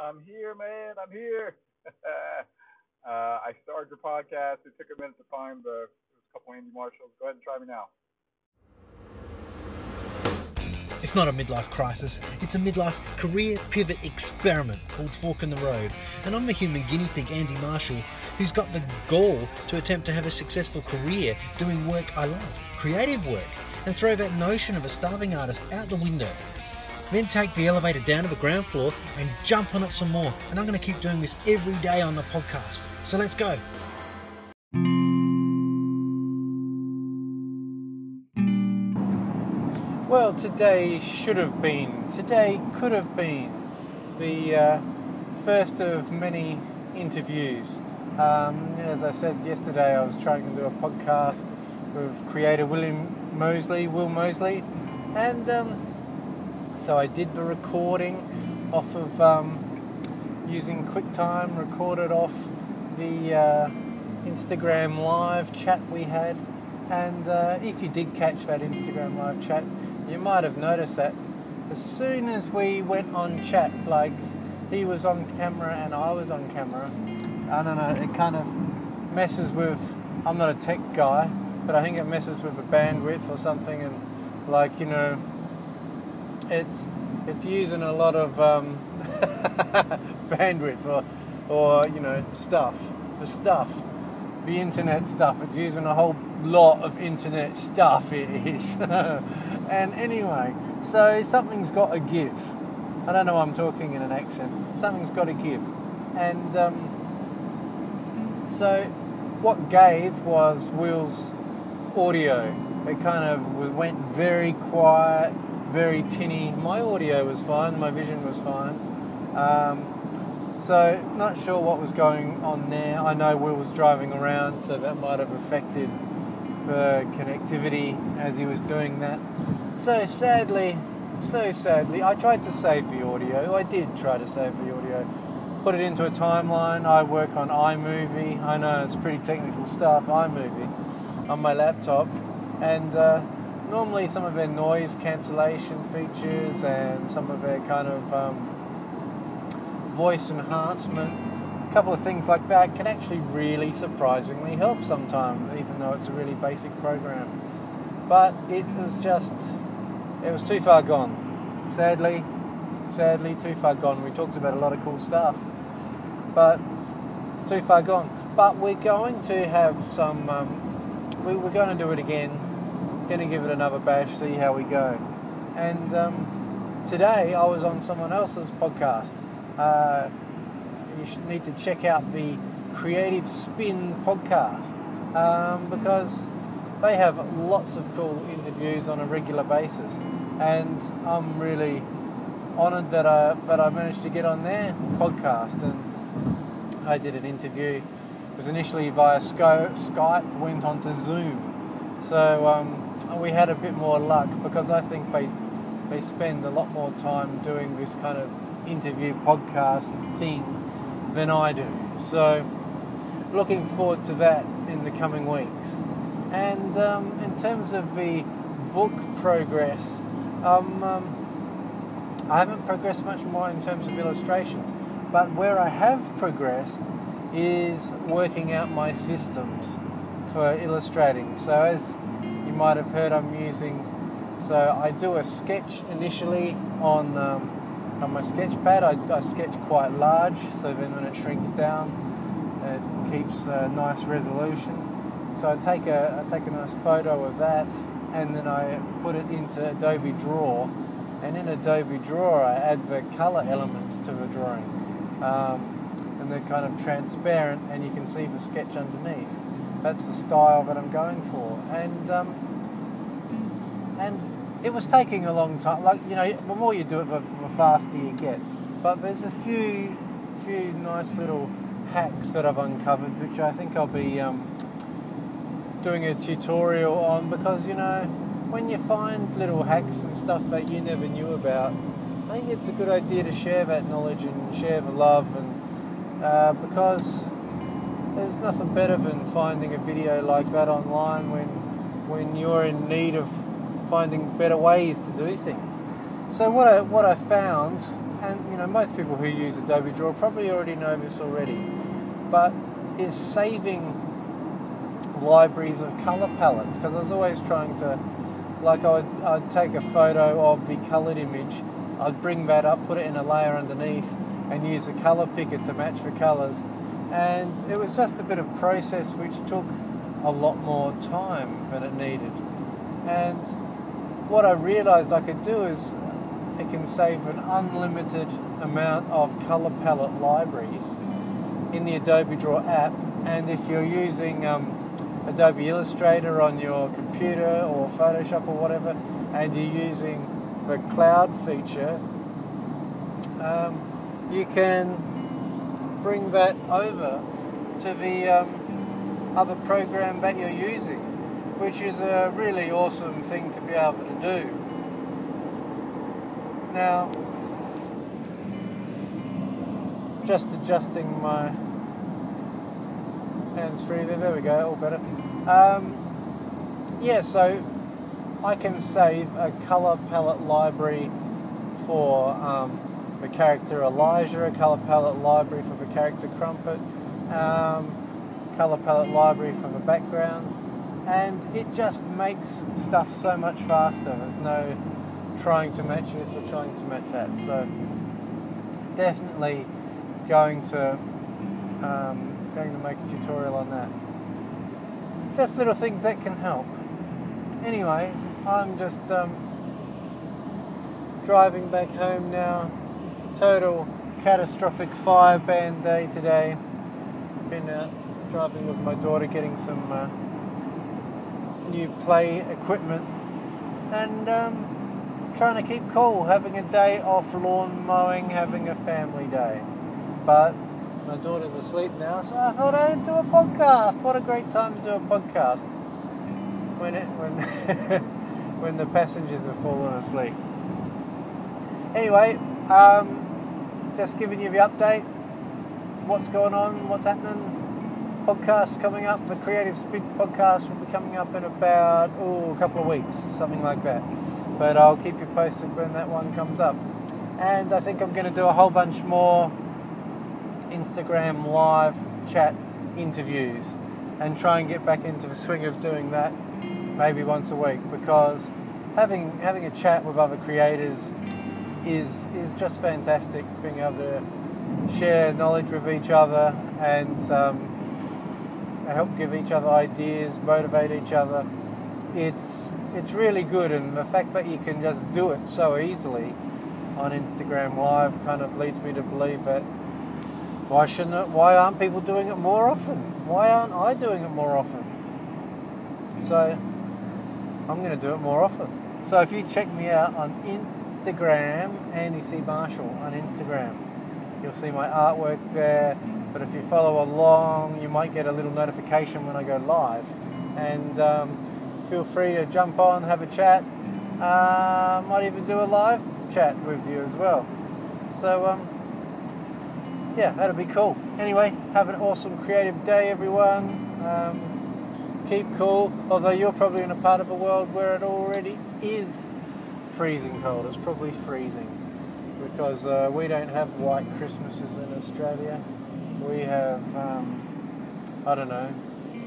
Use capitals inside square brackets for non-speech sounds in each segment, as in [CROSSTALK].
I'm here, man. I'm here. [LAUGHS] uh, I started your podcast. It took a minute to find the a couple Andy Marshalls. Go ahead and try me now. It's not a midlife crisis, it's a midlife career pivot experiment called Fork in the Road. And I'm the human guinea pig, Andy Marshall, who's got the gall to attempt to have a successful career doing work I love, creative work, and throw that notion of a starving artist out the window. Then take the elevator down to the ground floor and jump on it some more. And I'm going to keep doing this every day on the podcast. So let's go. Well, today should have been, today could have been the uh, first of many interviews. Um, as I said yesterday, I was trying to do a podcast with creator William Mosley, Will Mosley, and um, so I did the recording off of um, using QuickTime, recorded off the uh, Instagram live chat we had. And uh, if you did catch that Instagram live chat, you might have noticed that as soon as we went on chat, like he was on camera and I was on camera, I don't know, it kind of messes with. I'm not a tech guy, but I think it messes with the bandwidth or something, and like you know, it's it's using a lot of um, [LAUGHS] bandwidth or or you know stuff, the stuff, the internet stuff. It's using a whole lot of internet stuff. It is. [LAUGHS] And anyway, so something's got to give. I don't know I'm talking in an accent. Something's got to give. And um, so what gave was Will's audio. It kind of went very quiet, very tinny. My audio was fine, my vision was fine. Um, so, not sure what was going on there. I know Will was driving around, so that might have affected the connectivity as he was doing that. So sadly, so sadly, I tried to save the audio. I did try to save the audio. Put it into a timeline. I work on iMovie. I know it's pretty technical stuff, iMovie, on my laptop. And uh, normally some of their noise cancellation features and some of their kind of um, voice enhancement, a couple of things like that can actually really surprisingly help sometimes, even though it's a really basic program. But it was just it was too far gone. Sadly, sadly, too far gone. We talked about a lot of cool stuff, but it's too far gone. But we're going to have some. Um, we, are going to do it again. Going to give it another bash, see how we go. And um, today I was on someone else's podcast. Uh, you should need to check out the Creative Spin podcast um, because they have lots of cool interviews on a regular basis, and I'm really honoured that I that I managed to get on their podcast. And I did an interview. It was initially via Skype, went on to Zoom. So um, we had a bit more luck because I think they they spend a lot more time doing this kind of interview podcast thing than I do. So looking forward to that in the coming weeks. And um, in terms of the book progress, um, um, I haven't progressed much more in terms of illustrations. But where I have progressed is working out my systems for illustrating. So as might have heard, I'm using. So I do a sketch initially on um, on my sketch pad. I, I, sketch quite large, so then when it shrinks down, it keeps a nice resolution. So I take a I take a nice photo of that, and then I put it into Adobe Draw, and in Adobe Draw I add the color elements to the drawing, um, and they're kind of transparent, and you can see the sketch underneath. That's the style that I'm going for, and um, and it was taking a long time. Like you know, the more you do it, the, the faster you get. But there's a few few nice little hacks that I've uncovered, which I think I'll be um, doing a tutorial on because you know when you find little hacks and stuff that you never knew about, I think it's a good idea to share that knowledge and share the love and uh, because there's nothing better than finding a video like that online when when you're in need of finding better ways to do things. So what I what I found and you know most people who use Adobe Draw probably already know this already, but is saving libraries of color palettes because I was always trying to, like I would I'd take a photo of the colored image, I'd bring that up, put it in a layer underneath, and use a color picker to match the colors, and it was just a bit of process which took a lot more time than it needed, and what I realized I could do is it can save an unlimited amount of color palette libraries in the Adobe Draw app. And if you're using um, Adobe Illustrator on your computer or Photoshop or whatever, and you're using the cloud feature, um, you can bring that over to the um, other program that you're using, which is a really awesome thing to be able to do. Now, just adjusting my hands free there, there we go, all better. Um, yeah, so I can save a color palette library for um, the character Elijah, a color palette library for the character Crumpet, um, color palette library for the background, and it just makes stuff so much faster. There's no trying to match this or trying to match that. So definitely going to um, going to make a tutorial on that. Just little things that can help. Anyway, I'm just um, driving back home now. Total catastrophic fire ban day today. Been uh, driving with my daughter, getting some uh, new play equipment, and um, trying to keep cool. Having a day off lawn mowing, having a family day. But my daughter's asleep now, so I thought I'd do a podcast. What a great time to do a podcast when it when [LAUGHS] when the passengers have fallen asleep. Anyway, um, just giving you the update. What's going on? What's happening? Podcast coming up. The Creative Speed podcast will be coming up in about oh a couple of weeks, something like that. But I'll keep you posted when that one comes up. And I think I'm going to do a whole bunch more Instagram live chat interviews and try and get back into the swing of doing that maybe once a week because having having a chat with other creators is is just fantastic being able to share knowledge with each other and um, help give each other ideas motivate each other it's it's really good and the fact that you can just do it so easily on Instagram live kind of leads me to believe that why shouldn't it, why aren't people doing it more often? Why aren't I doing it more often? So I'm going to do it more often. So if you check me out on Instagram, Andy C. Marshall on Instagram, you'll see my artwork there. But if you follow along, you might get a little notification when I go live. And um, feel free to jump on, have a chat. Uh, might even do a live chat with you as well. So um, yeah, that'll be cool. Anyway, have an awesome creative day, everyone. Um, keep cool, although you're probably in a part of the world where it already is freezing cold. It's probably freezing because uh, we don't have white Christmases in Australia. We have, um, I don't know,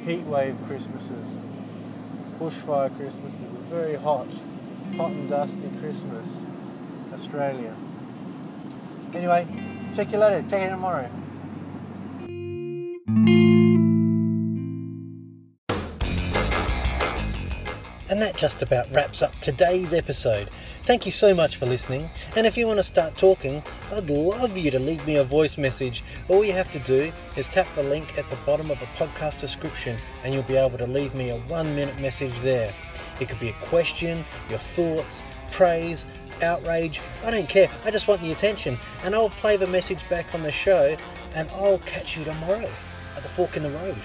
heat wave Christmases, bushfire Christmases. It's very hot, hot and dusty Christmas, Australia. Anyway, Check you later. Check you tomorrow. That just about wraps up today's episode. Thank you so much for listening. And if you want to start talking, I'd love you to leave me a voice message. All you have to do is tap the link at the bottom of the podcast description and you'll be able to leave me a one minute message there. It could be a question, your thoughts, praise, outrage. I don't care. I just want the attention. And I'll play the message back on the show and I'll catch you tomorrow at the fork in the road.